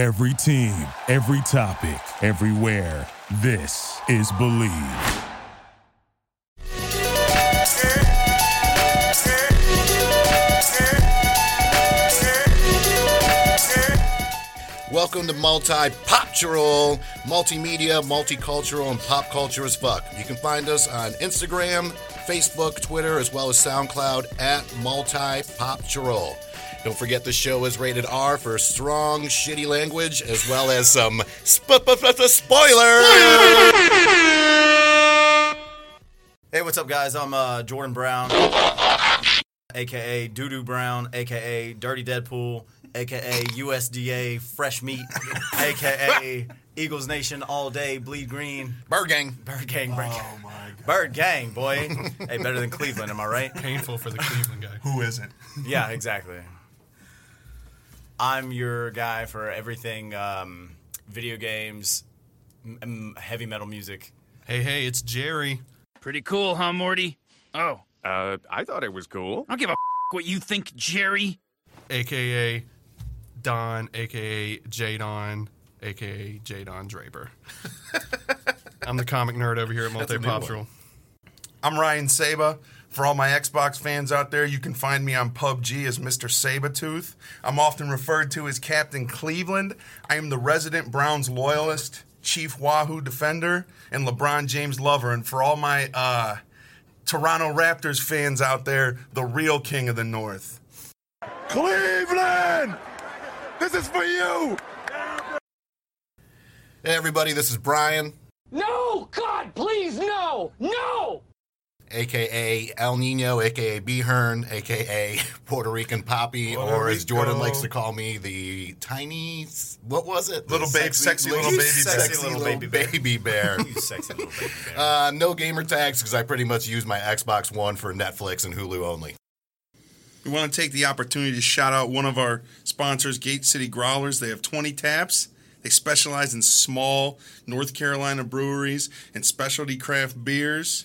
Every team, every topic, everywhere. This is Believe. Welcome to Multi Poptural, multimedia, multicultural, and pop culture as fuck. You can find us on Instagram, Facebook, Twitter, as well as SoundCloud at Multi Poptural. Don't forget the show is rated R for strong, shitty language, as well as some sp- sp- sp- spoilers. Hey, what's up, guys? I'm uh, Jordan Brown, aka Doodoo Brown, aka Dirty Deadpool, aka USDA Fresh Meat, aka Eagles Nation All Day Bleed Green, Bird Gang. Bird Gang, Bird Gang, Bird Gang, boy. hey, better than Cleveland, am I right? painful for the Cleveland guy. Who isn't? Yeah, exactly. I'm your guy for everything um, video games, m- m- heavy metal music. Hey, hey, it's Jerry. Pretty cool, huh, Morty? Oh, Uh, I thought it was cool. I don't give a f- what you think, Jerry. aka Don, aka J Don, aka J Don Draper. I'm the comic nerd over here at Multi Poptural. I'm Ryan Saba. For all my Xbox fans out there, you can find me on PUBG as Mr. Sabatooth. I'm often referred to as Captain Cleveland. I am the resident Browns loyalist, Chief Wahoo defender, and LeBron James lover. And for all my uh, Toronto Raptors fans out there, the real king of the North. Cleveland! This is for you! Hey, everybody, this is Brian, No! God, please, no! No! Aka El Nino, aka B Hearn, aka Puerto Rican Poppy, Puerto or as Jordan Rico. likes to call me, the tiny, what was it? The Little babe- sexy little baby sexy bear. Sexy little little baby, baby bear. bear. You sexy little baby bear. uh, no gamer tags because I pretty much use my Xbox One for Netflix and Hulu only. We want to take the opportunity to shout out one of our sponsors, Gate City Growlers. They have 20 taps. They specialize in small North Carolina breweries and specialty craft beers.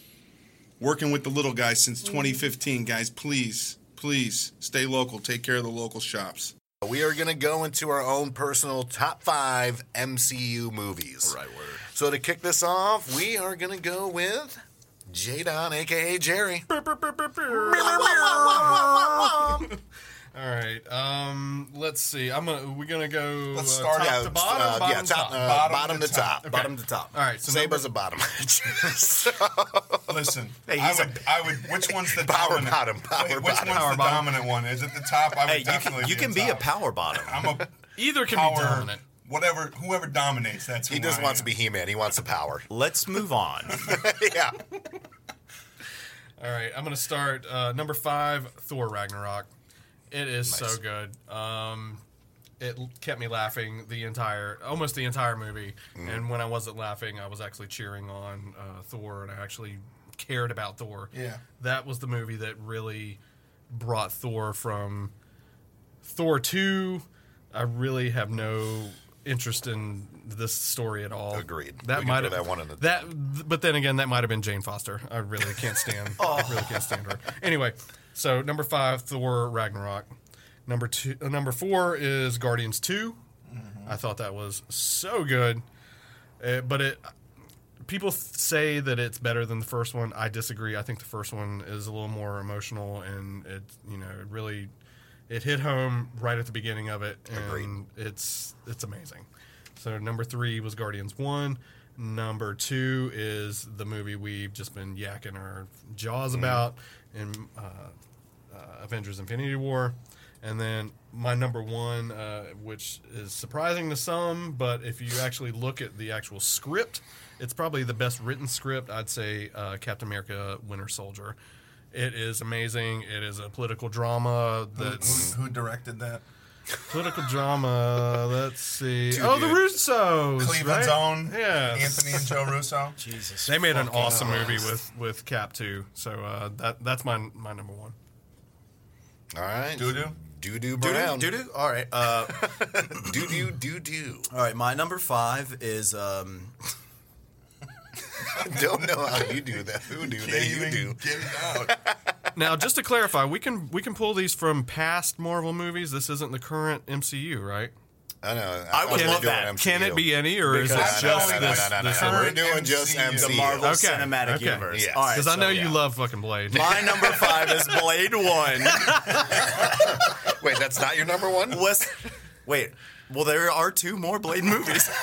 Working with the little guys since mm-hmm. 2015, guys. Please, please stay local. Take care of the local shops. We are going to go into our own personal top five MCU movies. Right word. So to kick this off, we are going to go with Jadon, aka Jerry. All right. Um, let's see. I'm gonna. We're gonna go. Let's uh, start top Yeah, to bottom. uh, bottom yeah, to top, top. uh, Bottom bottom, to to top. top. Bottom to top. All right, so Saba's a bottom. So- Listen, Hey, I would, I would. Which one's the Power dominant? bottom, power Wait, which bottom. one's Power the bottom. dominant one? Is it the top? I would Hey, you can, you be can be a power bottom. I'm a Either can power. be dominant. Whatever, whoever dominates, that's he who just I wants am. to be He-Man. He wants the power. Let's move on. yeah. All right, I'm gonna start uh, number five, Thor Ragnarok. It is so good. Um, it kept me laughing the entire, almost the entire movie. And when I wasn't laughing, I was actually cheering on uh, Thor, and I actually cared about Thor. Yeah. that was the movie that really brought Thor from Thor two. I really have no interest in this story at all. Agreed. That might have that one in the- that, but then again, that might have been Jane Foster. I really can't stand. oh. I really can't stand her. Anyway, so number five, Thor Ragnarok. Number two, uh, number four is Guardians 2 I thought that was so good, Uh, but it. People say that it's better than the first one. I disagree. I think the first one is a little more emotional, and it you know it really it hit home right at the beginning of it, and Agreed. it's it's amazing. So number three was Guardians one. Number two is the movie we've just been yakking our jaws about in uh, uh, Avengers: Infinity War, and then my number one, uh, which is surprising to some, but if you actually look at the actual script, it's probably the best written script. I'd say uh, Captain America: Winter Soldier. It is amazing. It is a political drama that's Who, who directed that? Political drama. Let's see. Dude, oh, the dude. Russos, Cleveland's right? own Yeah, Anthony and Joe Russo. Jesus. They made an awesome Christ. movie with with Cap too. So uh, that that's my my number one. All right. Doo doo. Doo doo Doo brown. doo doo. All right. Uh, Doo doo doo doo. all right. My number five is um, Don't know how you do that. Who do that? Can't You even do. get it out. Now, just to clarify, we can we can pull these from past Marvel movies. This isn't the current MCU, right? I know. I would thought love that. MCU. Can it be any, or is it just No, no, no, this? no, no, this? We're doing just MCU. MCU. the Marvel Okay, Cinematic okay. Universe. Yes. All right, Because I know yeah. you love fucking Blade. My number five is Blade One. Wait, that's not your number one? Wes- Wait, well, there are two more Blade movies.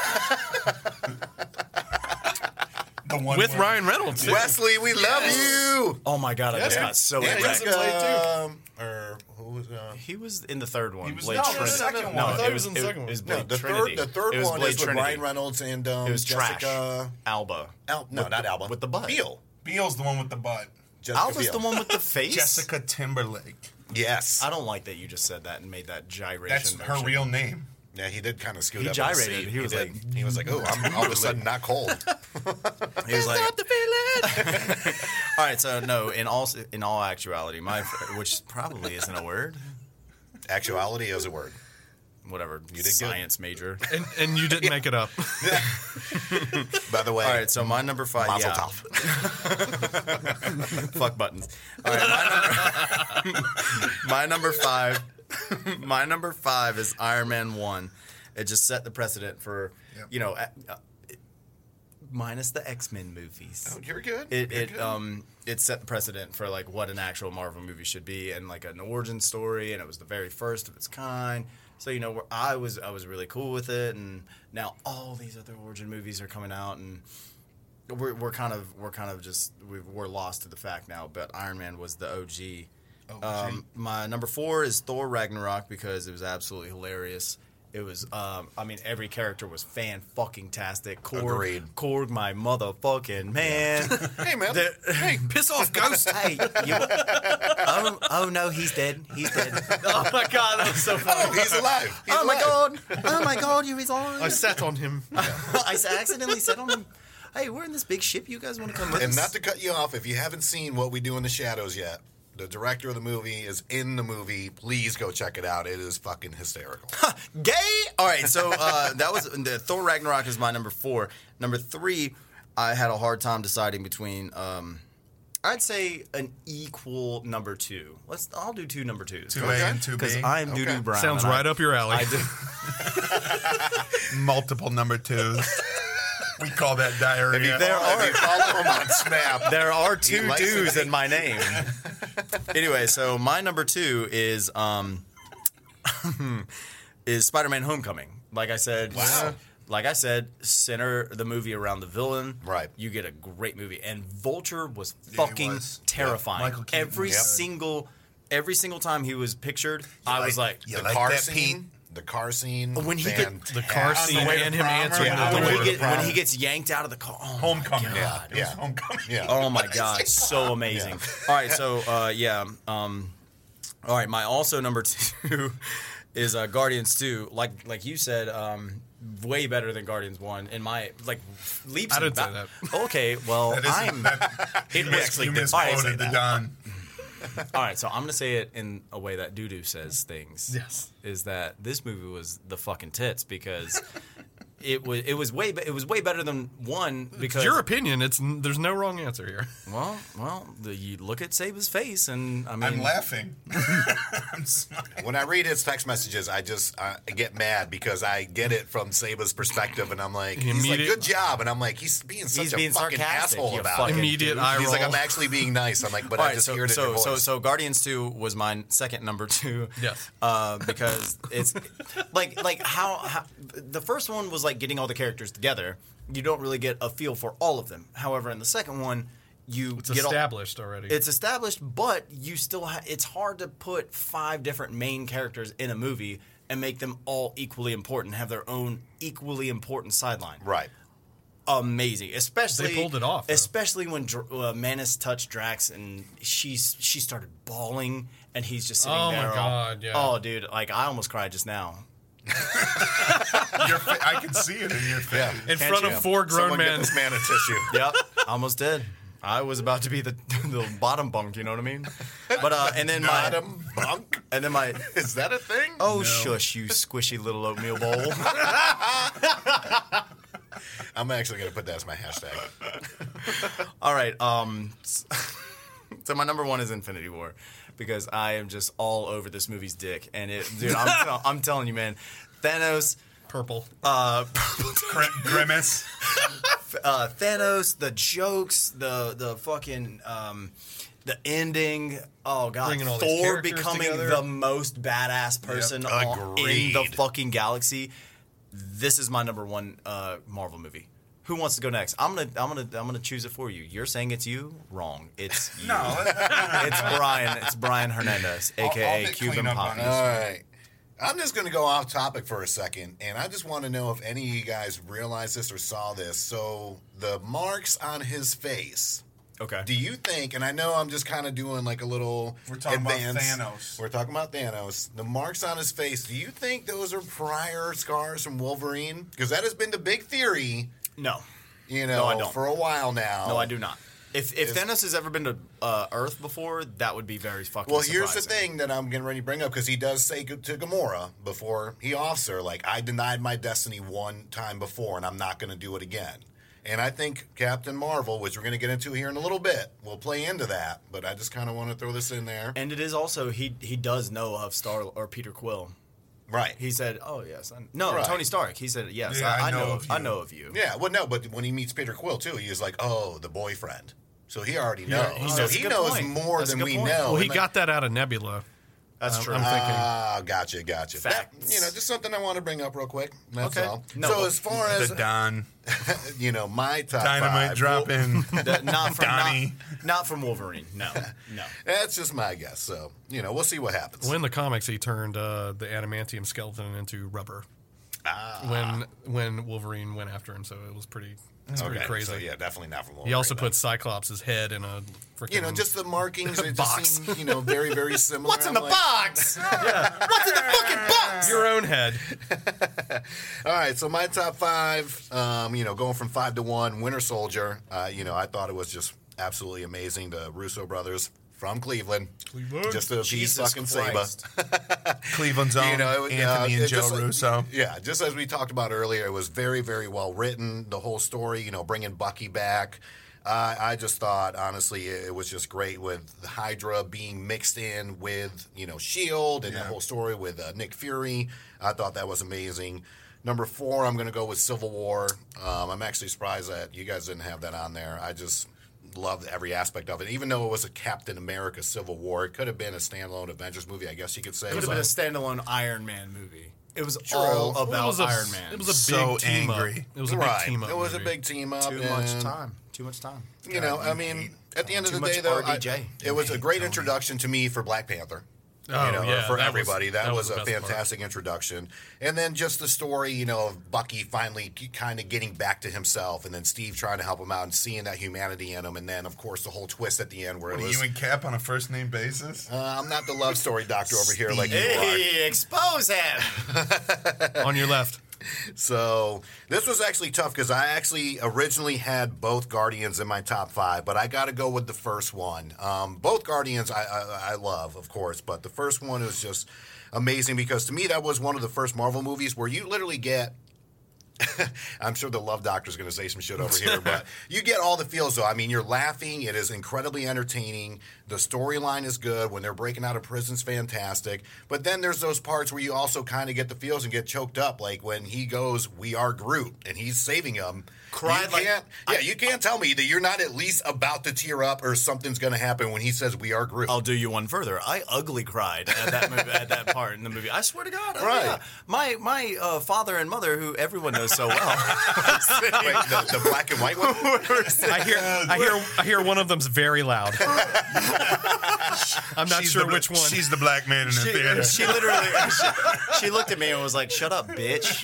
The one With where- Ryan Reynolds. too. Wesley, we love you. Oh my god, I just got so Yeah, wrecked. Jessica, um, or who was uh, He was in the third one. He was- Blade no, the Trinity. second one. No, I thought it he was, was in the it, second it was one. Blade no, the Trinity. third? The third it was one Blade is with Trinity. Ryan Reynolds and um, It was Jessica. trash. Alba. Al- no, not Alba. with the butt. Biel. Biel's the one with the butt. Jessica Alba's Biel. the one with the face. Jessica Timberlake. Yes. I don't like that you just said that and made that gyration. That's her motion. real name. Yeah, he did kind of scoot He up. in his gyrated. seat. He was did. like- he was like, "Oh, I'm all of a sudden not cold." He was like, all right, so no, in all in all actuality, my which probably isn't a word. Actuality is a word. Whatever, You did good. science major. And, and you didn't make it up. By the way, All right, so my number five. Mazel yeah. tov. Fuck buttons. All right, my number, my number five. My number five is Iron Man one. It just set the precedent for you know, uh, uh, minus the X Men movies. Oh, you're good. It You're it good. um it set the precedent for like what an actual Marvel movie should be and like an origin story, and it was the very first of its kind. So you know, I was I was really cool with it, and now all these other origin movies are coming out, and we're, we're kind of we're kind of just we've, we're lost to the fact now. But Iron Man was the OG. Um, my number four is Thor Ragnarok because it was absolutely hilarious. It was, um, I mean, every character was fan fucking tastic. Korg, Agreed. Korg, my motherfucking man. hey man, The- hey, Piss off, Ghost. hey, you, oh, oh no, he's dead. He's dead. Oh my god, that was so funny. oh, he's alive. He's oh my alive. god. Oh my god, his I sat on him. I accidentally said on him, hey, we're in this big ship. You guys want to come with And us? not to cut you off, if you haven't seen What We Do in the Shadows yet, the director of the movie is in the movie. Please go check it out. It is fucking hysterical. Gay. All right, so uh, that was the Thor Ragnarok is my number four. Number three, I had a hard time deciding between. Um, I'd say an equal number two. Let's. I'll do two number twos. Two A and two B. Because I'm Okay. Doodoo Brown. Sounds and I- right up your alley. I do. Multiple number twos. We call that diarrhea. There Oh, if you are follow him on Snap, there are two dudes in my name. anyway, so my number two is um is Spider-Man: Homecoming. Like I said, Wow. like I said, center the movie around the villain. Right. You get a great movie, and Vulture was fucking was. terrifying. Yeah, every good. single, every single time he was pictured, I was like, you the like car that, scene, the car scene, When he get- the car On the scene and him answering yeah, the when door. he, get, when he gets yanked out of the car. Oh Homecoming. Yeah, was yeah. homecoming. Yeah. Oh my god, so amazing. All right, so uh, yeah, um, all right. My also number two is uh, Guardians Two. Like like you said, um, way better than Guardians One. In my like leaps. I and didn't say ba- that. Okay, well That is, I'm. that, It you actually you did. All right, misquoted the that. Don. All right, so I'm gonna say it in a way that Doodoo says things. Yes. is that this movie was the fucking tits because it was it was way be- it was way better than one because It's your opinion. It's there's no wrong answer here. well well the, you look at Saba's face and I mean I'm laughing. I'm. When I read his text messages, I just uh, I get mad because I get it from Saba's perspective, and I'm like, he's like, "Good job," and I'm like, he's being such He's a being fucking sarcastic, asshole about fucking it. Immediate eye He's roll. like, "I'm actually being nice." I'm like, "But All I right, just so heard it in so, your so so Guardians Two was my second number two. Yes. uh, because it's like like how, how the first one was like getting all the characters together. You don't really get a feel for all of them. However, in the second one, you It's get all, established already. it's established, but you still ha- it's hard to put five different main characters in a movie and make them all equally important, have their own equally important sideline right. amazing. Especially They pulled it off, though. Especially when Dr- uh, Mantis touched Drax and she's she started bawling and he's just sitting Oh my there. all- God, yeah. Oh, dude, like I almost cried just now. Your fa- I can see it in your face. Yeah. in can't front you? of four grown Someone men. get this man a tissue. Yep, almost did. I was about to be the the bottom bunk. You know what I mean? But uh, and then my Bottom bunk. and then my Is that a thing? oh shush, you squishy little oatmeal bowl. I'm actually gonna put that as my hashtag. All right. Um, so my number one is Infinity War because I am just all over this movie's dick, and it, dude, I'm, tell- I'm telling you, man, Thanos. Purple. Uh, Gr- Grimace. uh, Thanos, the jokes, the the fucking um, the ending. Oh god, Bringing all these Thor characters becoming together. the most badass person on- in the fucking galaxy. This is my number one uh, Marvel movie. Who wants to go next? I'm gonna I'm gonna I'm gonna choose it for you. You're saying it's you? Wrong. It's you. No, it's Brian. It's Brian Hernandez, I'll aka get Cuban clean up on Poppy. All right. I'm just going to go off topic for a second, and I just want to know if any of you guys realized this or saw this. So, the marks on his face. Okay. Do you think, and I know I'm just kind of doing like a little. We're talking about advance- Thanos. We're talking about Thanos. The marks on his face, do you think those are prior scars from Wolverine? Because that has been the big theory, No. you know, No, I don't. for a while now. No, I do not. If if Is- Thanos has ever been to uh, Earth before, that would be very fucking. Well, here's the thing that I'm getting ready to bring up because he does say to Gamora before he offs her, like, I denied my destiny one time before and I'm not going to do it again. And I think Captain Marvel, which we're going to get into here in a little bit, will play into that. But I just kind of want to throw this in there. And it is also he he does know of Star or Peter Quill. Right. He said, "Oh yes, I, no, Right. Tony Stark." He said, "Yes, Yeah, I, I I know know, of I you." know of you." yeah, well, no, but when he meets Peter Quill, too, he is like, oh, the boyfriend. So he already knows. he so he knows point. more That's than we point. know. well, he And got that out of Nebula. That's I'm- true. I'm thinking. Ah, gotcha, gotcha. That- you know, just something I want to bring up real quick. That's Okay. all. No, so as far as The Don. you know, my top Dynamite five, drop well, in. The- not from Donnie. not, not from Wolverine. No, no. That's just my guess. So you know, we'll see what happens. Well, in the comics, he turned uh, the adamantium skeleton into rubber. Ah. When when Wolverine went after him, so it was pretty, it's pretty crazy. So yeah, definitely not from. He also put Cyclops' head in a freaking. You know, just the markings. It Box. just you know, very, very similar. What's in I'm the like, box? What's in the fucking box? your own head. All right, so my top five, um, you know, going from five to one, Winter Soldier. Uh, you know, I thought it was just absolutely amazing. The Russo brothers from Cleveland, Cleveland. just to appease Jesus fucking Saba. Christ. Cleveland's own You know, it Anthony uh, and Joe just like- Russo. Yeah, just as we talked about earlier, it was very, very well written. The whole story, you know, bringing Bucky back. Uh, I just thought, honestly, it, it was just great with Hydra being mixed in with, you know, Shield and the Yeah. whole story with uh, Nick Fury. I thought that was amazing. Number four, I'm going to go with Civil War. Um, I'm actually surprised that you guys didn't have that on there. I just loved every aspect of it. Even though it was a Captain America Civil War, it could have been a standalone Avengers movie, I guess you could say. It would have been a standalone Iron Man movie. It was True. all about it was a, Iron Man. It was a So big team angry. up. It was a big right. team up. It was movie. a big team up. too much time. Too much time. You know, I mean, at the end of the day, though, I- it was a great introduction to me for Black Panther. Oh, you know, yeah, for that was- everybody, that, that was, was a best part. fantastic introduction. And then just the story, you know, of Bucky finally kind of getting back to himself, and then Steve trying to help him out and seeing that humanity in him, and then of course the whole twist at the end where What it are was. you and Cap on a first name basis? uh, I'm not the love story doctor over here like you are. Hey, expose him. on your left. So this was actually tough because I actually originally had both Guardians in my top five, but I got to go with the first one. Um, both Guardians I, I, I love, of course, but the first one was just amazing because to me that was one of the first Marvel movies where you literally get. I'm sure the love doctor is going to say some shit over here, but you get all the feels though. I mean, you're laughing. It is incredibly entertaining. The storyline is good. When they're breaking out of prison's fantastic. But then there's those parts where you also kind of get the feels and get choked up, like when he goes, "We are Groot," and he's saving him. Cried you like- can't, yeah, you can't tell me that you're not at least about to tear up or something's going to happen when he says, "We are Groot." I'll do you one further. I ugly cried at that movie, at that part in the movie. I swear to God. oh, Right. yeah. My my uh, father and mother, who everyone knows so well. Wait, the, the black and white one. I hear, I hear, I hear one of them's very loud. I'm not She's sure the, which one. She's the black man in the She, theater. she literally she, she looked at me and was like, "Shut up, bitch!"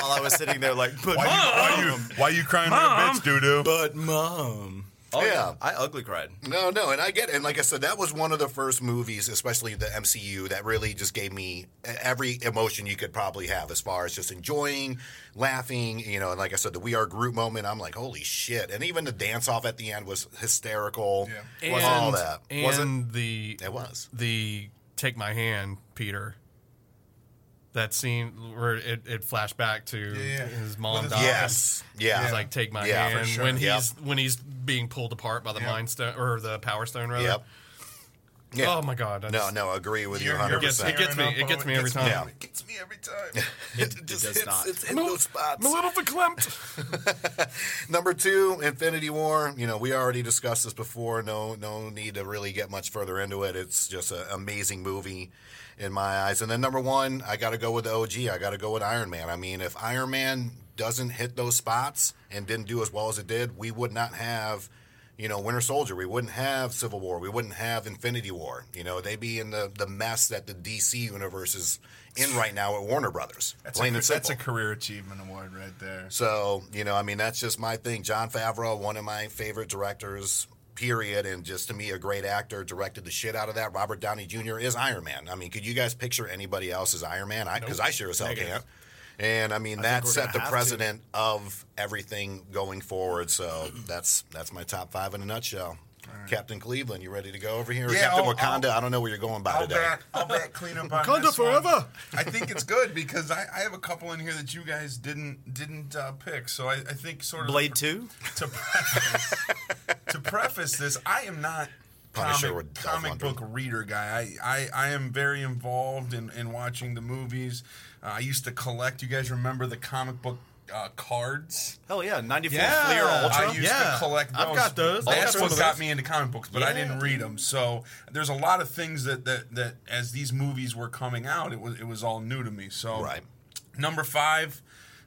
While I was sitting there, like, "But why, you, why you why you crying like a Mom. bitch, doo doo? but mom." Oh Yeah. I ugly cried. No, no, and I get it. And like I said, that was one of the first movies, especially the MCU, that really just gave me every emotion you could probably have as far as just enjoying, laughing, you know, and like I said, the We Are Groot moment, I'm like, holy shit. And even the dance off at the end was hysterical. Yeah. Was and, all that. and Wasn't the It was. the take my hand, Peter. That scene where it, it flashed back to yeah. his mom With. Yes. Yeah. He's like, take my Yeah, hand sure. when Yep. he's when he's being pulled apart by the Yep. mind stone or the power stone rather. Yep. Yeah. Oh my god. I No, just- no, agree with you You're- 100. It gets, it gets me. It gets me every time. Yeah. It gets me every time. It, it does not. It's in those spots. I'm a little verklempt. Number two, Infinity War. You know, we already discussed this before. No, no need to really get much further into it. It's just an amazing movie in my eyes. And then number one, I got to go with the OG. I got to go with Iron Man. I mean, if Iron Man doesn't hit those spots and didn't do as well as it did, we would not have. You know, Winter Soldier. We wouldn't have Civil War. We wouldn't have Infinity War. You know, they'd be in the, the mess that the DC universe is in right now at Warner Brothers. That's, Plain a, and simple. that's a career achievement award right there. So, you know, I mean, that's just my thing. Jon Favreau, one of my favorite directors, period, and just to me, a great actor, directed the shit out of that. Robert Downey Jr. is Iron Man. I mean, could you guys picture anybody else as Iron Man? Because I, sure as hell can't. And I mean, that set the have to. of everything going forward. So that's that's my top five in a nutshell. Captain Cleveland, you ready to go over here? Yeah, Captain I'll- Wakanda, I'll- I don't know where you're going by I'll today. bet, I'll bet clean up on Wakanda this one. forever. I think it's good because I, I have a couple in here that you guys didn't didn't uh, pick. So I, I think sort of Blade Two. to preface, to preface this, I am not Punisher comic, with Dolph comic book reader guy. I, I, I am very involved in, in watching the movies. Uh, I used to collect. You guys remember the comic book uh, cards? Hell yeah, ninety four Yeah. Fleer Ultra. I used Yeah. to collect those. I've got those. I That's got what some got me into comic books, but I didn't read them. So there's a lot of things that, that, that as these movies were coming out, it was it was all new to me. So Right. number five,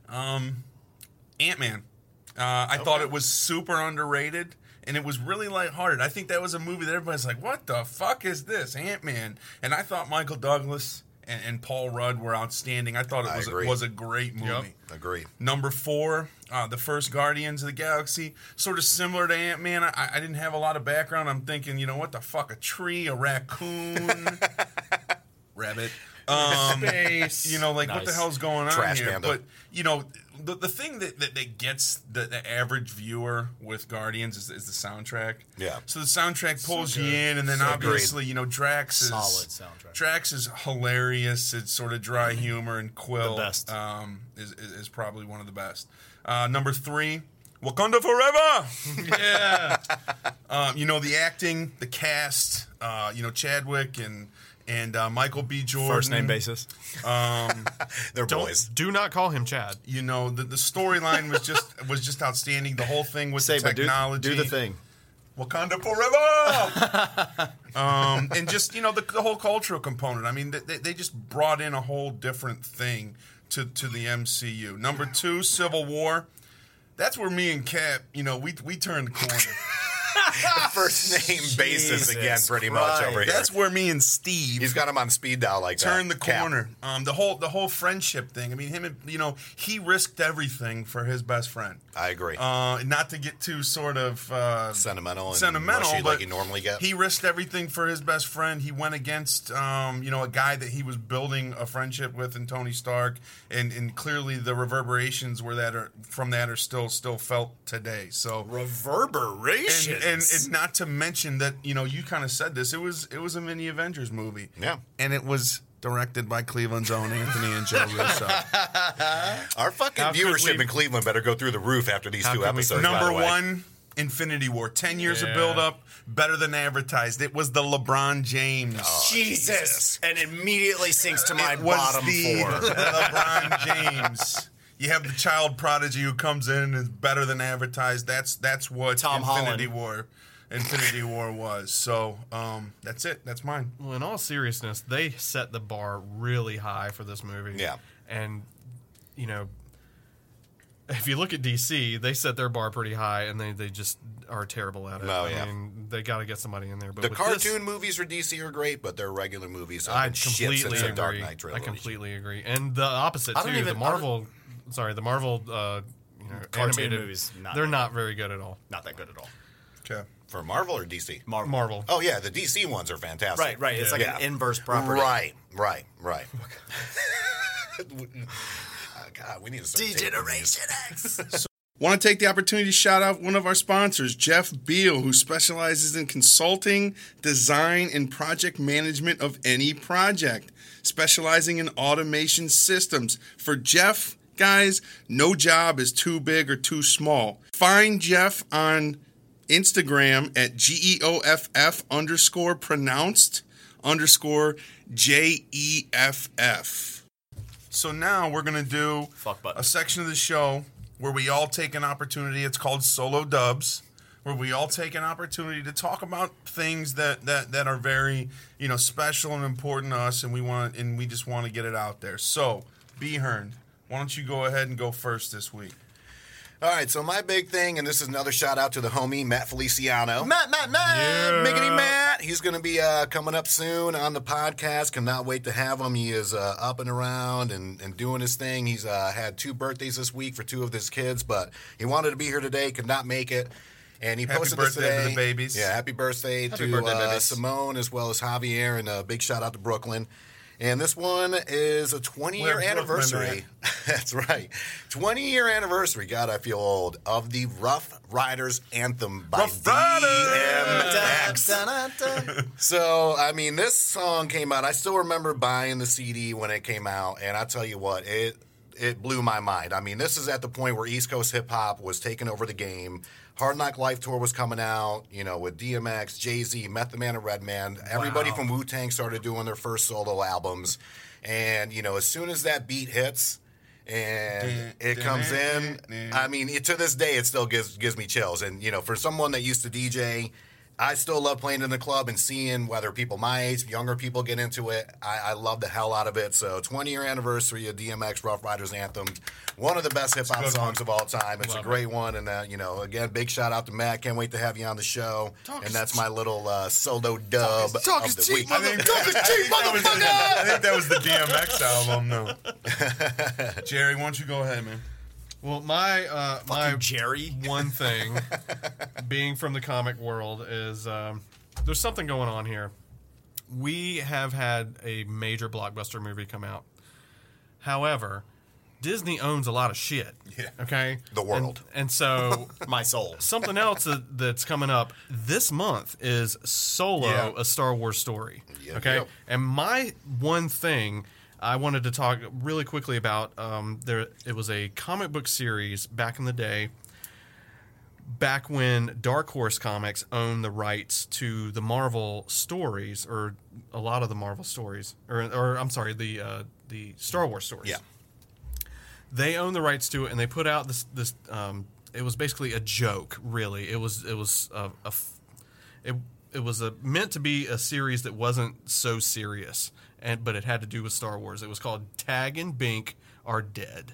um, Ant Man. Uh, I thought it was super underrated. And it was really lighthearted. I think that was a movie that everybody's like, "What the fuck is this, Ant Man?" And I thought Michael Douglas and, and Paul Rudd were outstanding. I thought it was agree. was a great movie. Agree. Number four, uh, the first Guardians of the Galaxy, sort of similar to Ant Man. I, I didn't have a lot of background. I'm thinking, you know, what the fuck, a tree, a raccoon, rabbit. Um, Space. you know, like what the hell's going on Trash here? panda. But you know, the, the thing that, that, that gets the, the average viewer with Guardians is, is the soundtrack. Yeah. So the soundtrack pulls you in, and then So obviously, you know, Drax is Solid soundtrack. Drax is hilarious. It's sort of dry humor, and Quill The best. Um, is, is is probably one of the best. Uh, number three, Wakanda forever. Yeah. um, you know the acting, the cast. Uh, you know Chadwick and and uh, Michael B. Jordan. First name basis. They're Don't boys. do not call him Chad. You know the, the storyline was just was just outstanding. The whole thing with Say, the but do, technology. do the thing. Wakanda forever. um, and just you know the, the whole cultural component. I mean, they, they just brought in a whole different thing to to the MCU. Number two, Civil War. That's where me and Cap, you know, we we turned the corner. First name basis again, pretty much Christ. over here. That's where me and Steve He's got him on speed dial like that. turn the Cap. corner. Um, the whole the whole friendship thing. I mean, him and you know he risked everything for his best friend. I agree. Uh, not to get too sort of uh, Sentimental and sentimental, mushy but like you normally get. He risked everything for his best friend. He went against, um, you know, a guy that he was building a friendship with, in Tony Stark, and, and clearly the reverberations were that are from that are still still felt today. So and, Reverberations. and and not to mention that you know you kind of said this. It was it was a mini Avengers movie. Yeah. and it was directed by Cleveland's own Anthony and Joe Russo. Our fucking How viewership we- in Cleveland better go through the roof after these two could we episodes. by Number the way. one, Infinity War. Ten years of Yeah. build up, better than advertised. It was the LeBron James. Oh, Jesus. And immediately sinks to my it was bottom the four. LeBron James. You have the child prodigy who comes in and is better than advertised. That's that's what Tom Infinity Holland. War, Infinity War was. So um, that's it. That's mine. Well, in all seriousness, they set the bar really high for this movie. Yeah. And, you know, if you look at DC, they set their bar pretty high and they, they just are terrible at it. Oh, I yeah. mean, they got to get somebody in there. But The cartoon this- movies for DC are great, but their regular movies have I been shit completely since the agree. Dark Knight trilogy. I completely agree. And the opposite I too. don't the even- I Marvel, sorry, the Marvel, uh, you know, Cartoon animated movies, not they're not very good at all. Not that good at all. Okay. For Marvel or DC? Marvel. Marvel. Oh yeah, the DC ones are fantastic. Right, right. It's like Yeah. an inverse property. Right, right, right. oh, God, we need to start taping these. X. Want to take the opportunity to shout out one of our sponsors, Jeff Beal, who specializes in consulting, design, and project management of any project, specializing in automation systems. For Jeff, guys, no job is too big or too small. Find Jeff on Instagram at G E O F F underscore pronounced underscore J E F F. So now we're going to do a section of the show where we all take an opportunity. It's called Solo Dubs, where we all take an opportunity to talk about things that, that, that are very you know special and important to us, and we want and we just want to get it out there. So, B Hearn, why don't you go ahead and go first this week? All right, so my big thing, and this is another shout out to the homie Matt Feliciano. Matt, Matt, Matt. Miggity Matt. He's going to be uh, coming up soon on the podcast. Cannot wait to have him. He is uh, up and around and, and doing his thing. He's uh, had two birthdays this week for two of his kids, but he wanted to be here today, could not make it. And he Happy posted this birthday to today. the babies. Yeah, happy birthday Happy to birthday, uh. Simone as well as Javier, and a big shout out to Brooklyn. And this one is a 20 year anniversary. That's right. 20 year anniversary. God, I feel old. Of the Ruff Ryders Anthem by Rough DMX. So, I mean, this song came out. I still remember buying the CD when it came out, and I tell you what, it it blew my mind. I mean, this is at the point where East Coast hip hop was taking over the game. Hard Knock Life Tour was coming out, you know, with DMX, Jay Z, Method Man, and Redman. Everybody from Wu Tang started doing their first solo albums, and you know, as soon as that beat hits. And it comes in. I mean, it, to this day, it still gives gives me chills. And you know, for someone that used to DJ, I still love playing in the club and seeing whether people my age, younger people get into it. I, I love the hell out of it. So, 20 year anniversary of DMX Ruff Ryders Anthem, one of the best hip hop good songs of all time. It's Love a great one, and uh, you know, again, big shout out to Matt. Can't wait to have you on the show. and that's my little uh, solo dub talk of is cheap, week. I think, Talk is cheap, motherfucker! I think that was the DMX album. No, Jerry, why don't you go ahead, man? Well, my uh, my Jerry. one thing, being from the comic world, is um, there's something going on here. We have had a major blockbuster movie come out. However, Disney owns a lot of shit. Yeah. Okay. The world. And, and so My soul. something else that, that's coming up this month is Solo, Yeah. a Star Wars story. Yep, okay, yep. and my one thing I wanted to talk really quickly about um, there. It was a comic book series back in the day. Back when Dark Horse Comics owned the rights to the Marvel stories, or a lot of the Marvel stories, or, or I'm sorry, the uh, the Star Wars stories Yeah. they own the rights to it and they put out this this um, it was basically a joke really it was it was a, a it, it was a meant to be a series that wasn't so serious and but it had to do with Star Wars it was called Tag and Bink are dead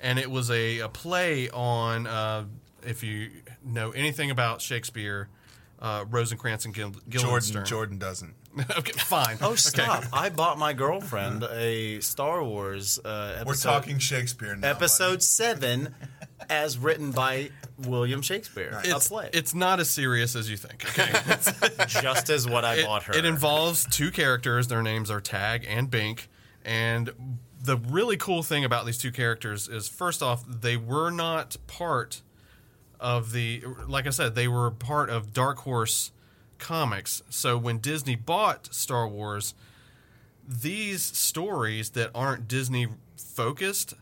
and it was a, a play on uh, if you know anything about Shakespeare uh, Rosencrantz and Gil- Guildenstern Jordan. Jordan doesn't. okay fine Oh, stop. I bought my girlfriend a Star Wars uh, episode. We're talking Shakespeare now. episode seven, as written by William Shakespeare. it's, a play. it's not as serious as you think okay just as what I it, bought her. it involves two characters. Their names are Tag and Bink. And the really cool thing about these two characters is, first off, they were not part of the. Like I said, they were part of Dark Horse Comics. So when Disney bought Star Wars, these stories that aren't Disney focused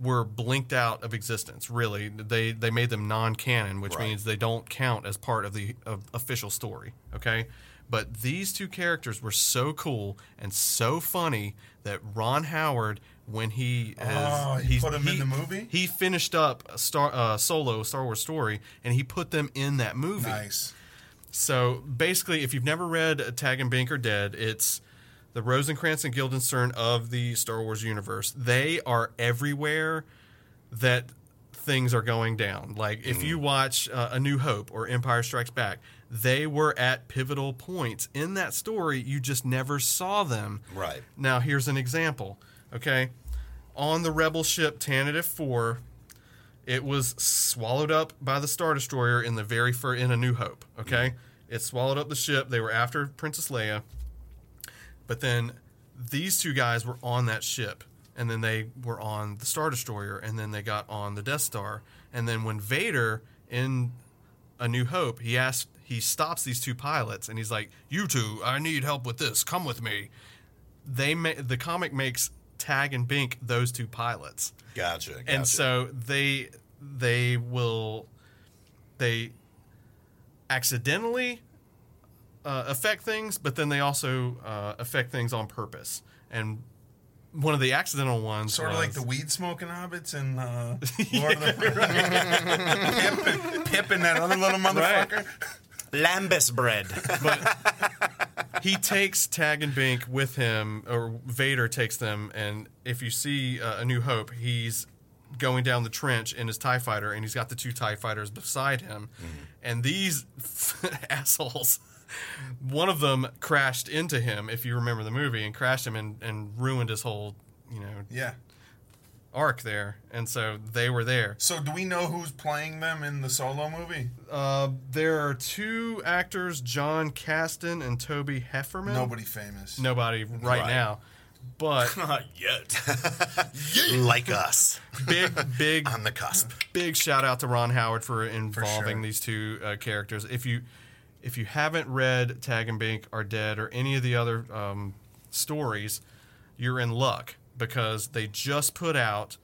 were blinked out of existence. Really, they they made them non-canon, which Right. means they don't count as part of the of official story. Okay, but these two characters were so cool and so funny that Ron Howard, when he has, Oh, he he's- put 'em in the movie? he finished up a Star uh, Solo Star Wars story, and he put them in that movie. Nice. So basically, if you've never read Tag and Bink are Dead, it's the Rosencrantz and Guildenstern of the Star Wars universe. They are everywhere that things are going down. Like if you watch uh, A New Hope or Empire Strikes Back, they were at pivotal points in that story. You just never saw them. Right. Now, here's an example. Okay. On the Rebel ship Tantive 4, it was swallowed up by the Star Destroyer in the very first, in A New Hope. Okay. It swallowed up the ship. They were after Princess Leia. But then these two guys were on that ship. And then they were on the Star Destroyer. And then they got on the Death Star. And then when Vader in A New Hope, he asked, he stops these two pilots and he's like, "You two, I need help with this. Come with me." They ma- the comic makes Tag and Bink those two pilots, Gotcha. gotcha. and so they they will they accidentally uh, affect things, but then they also uh, affect things on purpose. And one of the accidental ones, Sort of like the weed smoking hobbits and uh, Lord of the Pippin, Pippin, that other little motherfucker. Lembas bread. But he takes Tag and Bink with him, or Vader takes them, and if you see uh, A New Hope, he's going down the trench in his TIE fighter, and he's got the two TIE fighters beside him. And these assholes, one of them crashed into him, if you remember the movie, and crashed him and, and ruined his whole, you know, Yeah. arc there. And so they were there. So do we know who's playing them in the solo movie? Uh, there are two actors, Jon Kasdan and Toby Hefferman. Nobody famous. Nobody right, Right. now. But Not yet. like us big, big, on the cusp. big shout out to Ron Howard for involving sure. these two uh, characters. If you if you haven't read Tag and Bink Are Dead or any of the other um, stories, you're in luck because they just put out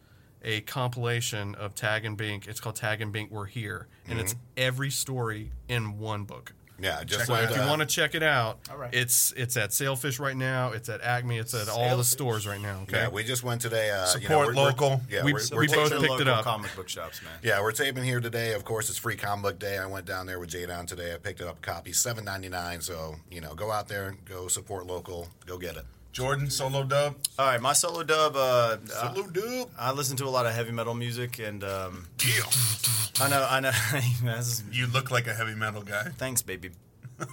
a compilation of Tag and Bink. It's called Tag and Bink We're Here, and it's every story in one book. Yeah, just Check like If you want to check it out, All right. it's it's at Ssalefish right now. It's at Acme. It's at all the Ssalefish. stores right now. Okay. Yeah, we just went today. Uh, you know, Support we're- we're- local. yeah, We- we're, we we're both taping- picked it local up. Comic book shops, man. Yeah, we're taping here today. Of course, it's free comic book day. I went down there with Jadon today. I picked up a copy, seven ninety nine. So you know, go out there, go support local, go get it. Jordan, solo dub. All right, my solo dub. Uh, Salute, dude. I listen to a lot of heavy metal music, and um, I know, I know. You look like a heavy metal guy. thanks, baby.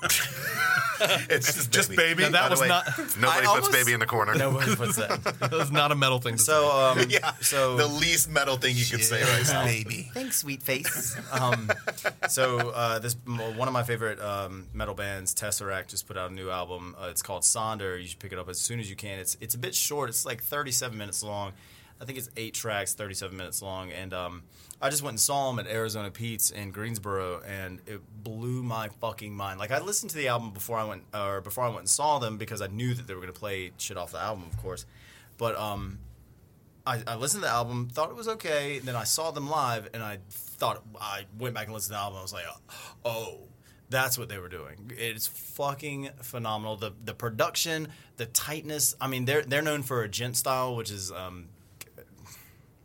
It's just, Just baby. Now, that By was way, not Nobody I puts almost- baby in the corner. Nobody puts that. that was not a metal thing to say. So, um, yeah, so the least metal thing you could say right now. baby. Thanks, sweet face. um, so uh, this one of my favorite um, metal bands, Tesseract, just put out a new album. Uh, it's called Sonder. You should pick it up as soon as you can. It's it's a bit short. It's like 37 minutes long. I think it's eight tracks, 37 minutes long. And um, I just went and saw them at Arizona Pete's in Greensboro, and it blew my fucking mind. Like I listened to the album before I went, or before I went and saw them because I knew that they were going to play shit off the album, of course. But um, I, I listened to the album, thought it was okay. Then I saw them live, and I thought I went back and listened to the album. I was like, oh, that's what they were doing. It's fucking phenomenal. The the production, the tightness. I mean, they're they're known for a djent style, which is um,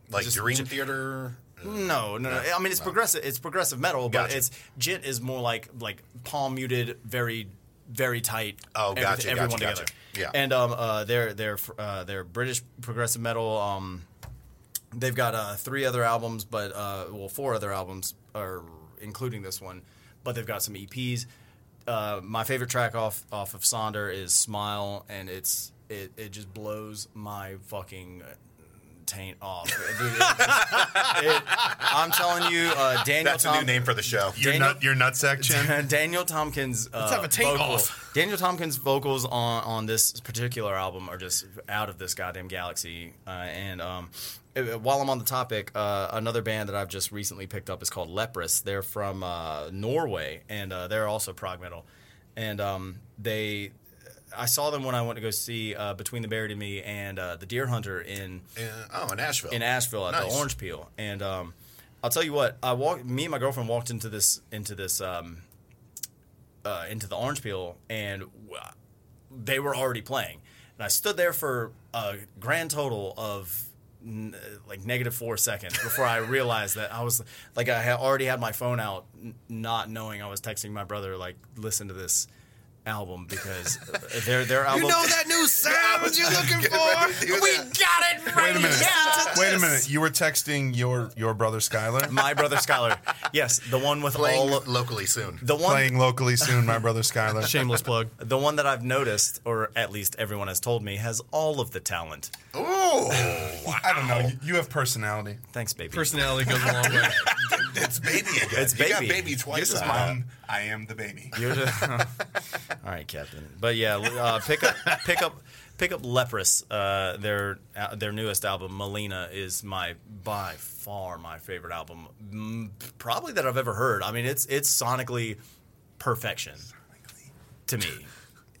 Like Just- Dream Theater. no, no, no. I mean, it's progressive. It's progressive metal, but Gotcha. it's djent is more like like palm muted, very very tight. Oh, gotcha, Everyone gotcha, together. gotcha. Yeah. and um, uh, they're they're uh, they're British progressive metal. Um, they've got uh, three other albums, but uh, well, four other albums, are including this one. But they've got some EPs. Uh, my favorite track off off of Sonder is "Smile," and it's it it just blows my fucking taint off. Dude, it just- it- I'm telling you, uh, Daniel. Tompkins That's a new name for the show. Your Daniel- nut, your nutsack chin. Daniel Tompkins. Uh, have a taint vocal- off. Daniel Tompkins' vocals on on this particular album are just out of this goddamn galaxy. Uh, and um, uh, while I'm on the topic, uh, another band that I've just recently picked up is called Leprous. They're from uh, Norway, and uh, they're also prog metal. And um, they, I saw them when I went to go see uh, Between the Buried and Me and uh, the Dear Hunter in In, oh, in Asheville. in Asheville at Nice. the Orange Peel, and um, I'll tell you what, I walked. Me and my girlfriend walked into this into this um, uh, into the Orange Peel, and w- they were already playing, and I stood there for a grand total of. n- Like negative four seconds before I realized that I was like I had already had my phone out, n- not knowing I was texting my brother like listen to this album because uh, their their album. You know that new sound you're looking for? we got it right Wait a minute. Here. Wait a minute. You were texting your your brother Skylar. My brother Skylar. Yes, the one with Playing all of, locally soon. the one Playing locally soon, my brother Skylar. Shameless plug. the one that I've noticed, or at least everyone has told me, has all of the talent. Ooh, I don't know. You, you have personality. Thanks, baby. Personality goes a long way. it's baby again. It's You got baby. baby twice. You're just on my- that. Um, I am the baby. You're just, all right, Captain. But yeah, uh, pick up, pick up, pick up Leprous. Uh, their uh, their newest album, Malina, is my by far my favorite album, probably that I've ever heard. I mean, it's it's sonically perfection to me.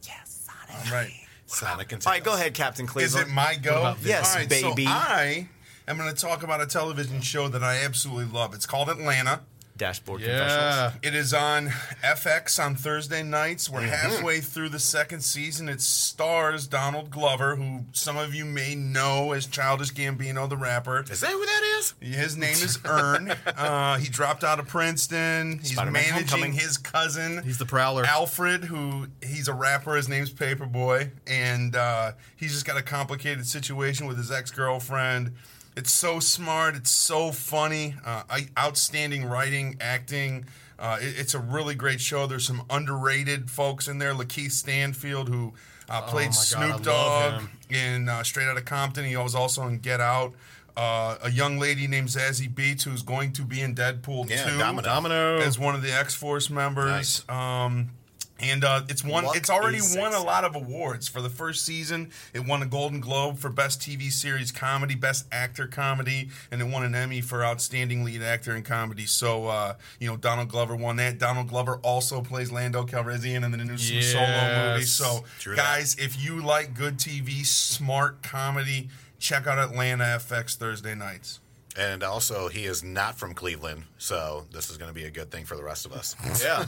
Yes, Sonic. All right. Sonic and All right, go ahead, Captain Cleveland. Is it my go? about? Yes, All right, baby. So I am going to talk about a television show that I absolutely love. It's called Atlanta. Dashboard Yeah. Confessionals. It is on FX on Thursday nights. Mm-hmm. We're halfway through the second season. It stars Donald Glover, who some of you may know as Childish Gambino, the rapper. Is that who that is? His name is Earn. uh, he dropped out of Princeton. He's Spider-Man managing Homecoming. his cousin. He's the Prowler. Alfred, who he's a rapper. His name's Paper Boi, and uh, he's just got a complicated situation with his ex girlfriend. It's so smart. It's so funny. Uh, outstanding writing, acting. Uh, it- it's a really great show. There's some underrated folks in there. Lakeith Stanfield, who uh, played Oh my God, Snoop Dogg in uh, Straight Outta Compton. He was also in Get Out. Uh, a young lady named Zazie Beetz, who's going to be in Deadpool Yeah, 2 Domino. Domino. as one of the X Force members. Nice. Um, and uh, it's won. What It's already won a lot of awards for the first season. It won a Golden Globe for Best TV Series Comedy, Best Actor Comedy, and it won an Emmy for Outstanding Lead Actor in Comedy. So, uh, you know, Donald Glover won that. Donald Glover also plays Lando Calrissian in the new Solo movie. So, True that. guys, if you like good TV, smart comedy, check out Atlanta FX Thursday nights. And also, he is not from Cleveland, so this is going to be a good thing for the rest of us. Yeah.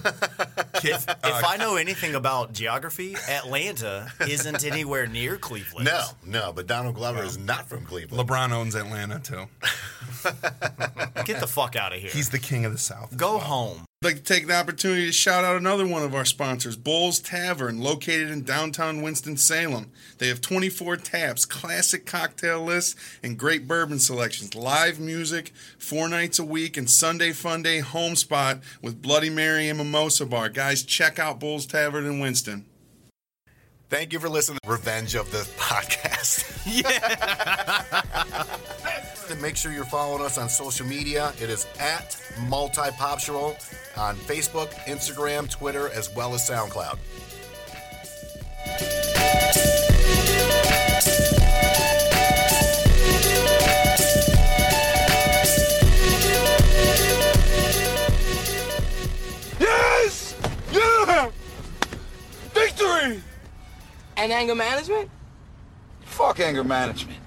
if, if uh, I know anything about geography, Atlanta isn't anywhere near Cleveland. no, no, but Donald Glover is not from Cleveland. LeBron owns Atlanta, too. Get the fuck out of here. He's the king of the South. Go home. I'd like to take the opportunity to shout out another one of our sponsors, Bulls Tavern, located in downtown Winston-Salem. They have 24 taps, classic cocktail lists, and great bourbon selections. Live music, four nights a week, and Sunday Fun Day home spot with Bloody Mary and Mimosa Bar. Guys, check out Bulls Tavern in Winston. Thank you for listening to Revenge of the Podcast. yeah. make sure you're following us on social media. It is at Multipoptural on Facebook, Instagram, Twitter, as well as SoundCloud. Anger management? Fuck anger management.